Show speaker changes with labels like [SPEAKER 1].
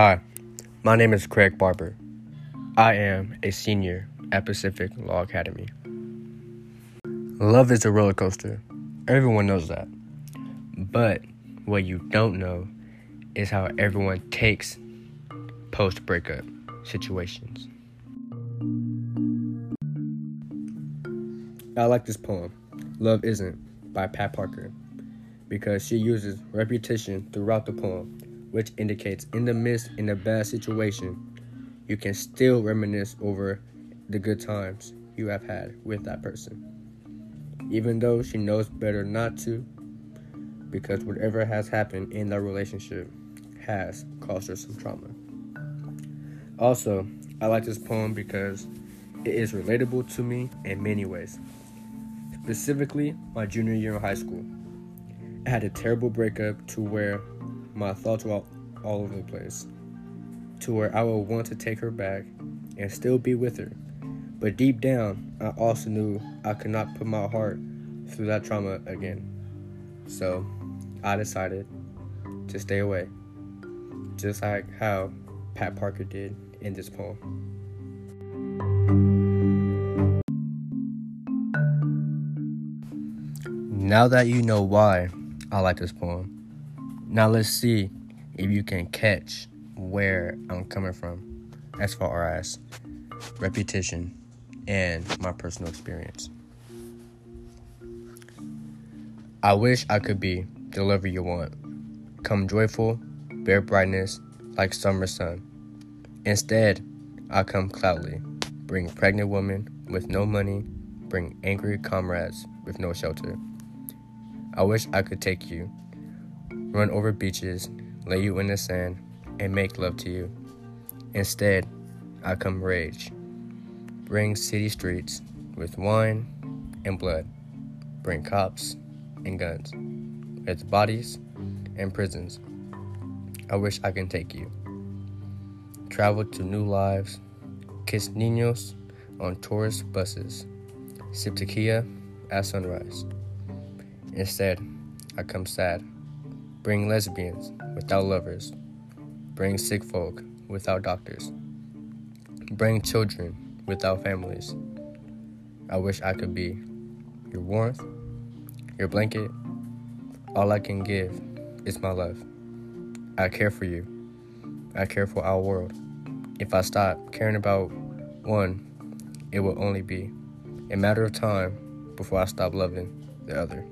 [SPEAKER 1] Hi, my name is Craig Barber. I am a senior at Pacific Law Academy. Love is a roller coaster. Everyone knows that. But what you don't know is how everyone takes post breakup situations. I like this poem, Love Isn't, by Pat Parker, because she uses repetition throughout the poem which indicates in the midst in a bad situation, you can still reminisce over the good times you have had with that person. Even though she knows better not to, because whatever has happened in that relationship has caused her some trauma. Also, I like this poem because it is relatable to me in many ways. Specifically, my junior year in high school. I had a terrible breakup to where my thoughts were all, over the place, to where I would want to take her back and still be with her. But deep down, I also knew I could not put my heart through that trauma again. So I decided to stay away, just like how Pat Parker did in this poem. Now that you know why I like this poem, now let's see if you can catch where I'm coming from as far as repetition and my personal experience. I wish I could be the lover you want. Come joyful, bear brightness like summer sun. Instead, I come cloudly, bring pregnant women with no money, bring angry comrades with no shelter. I wish I could take you run over beaches, lay you in the sand, and make love to you. Instead, I come rage. Bring city streets with wine and blood. Bring cops and guns. It's bodies and prisons. I wish I can take you. Travel to new lives. Kiss niños on tourist buses. Sip tequila at sunrise. Instead, I come sad. Bring lesbians without lovers. Bring sick folk without doctors. Bring children without families. I wish I could be your warmth, your blanket. All I can give is my love. I care for you. I care for our world. If I stop caring about one, it will only be a matter of time before I stop loving the other.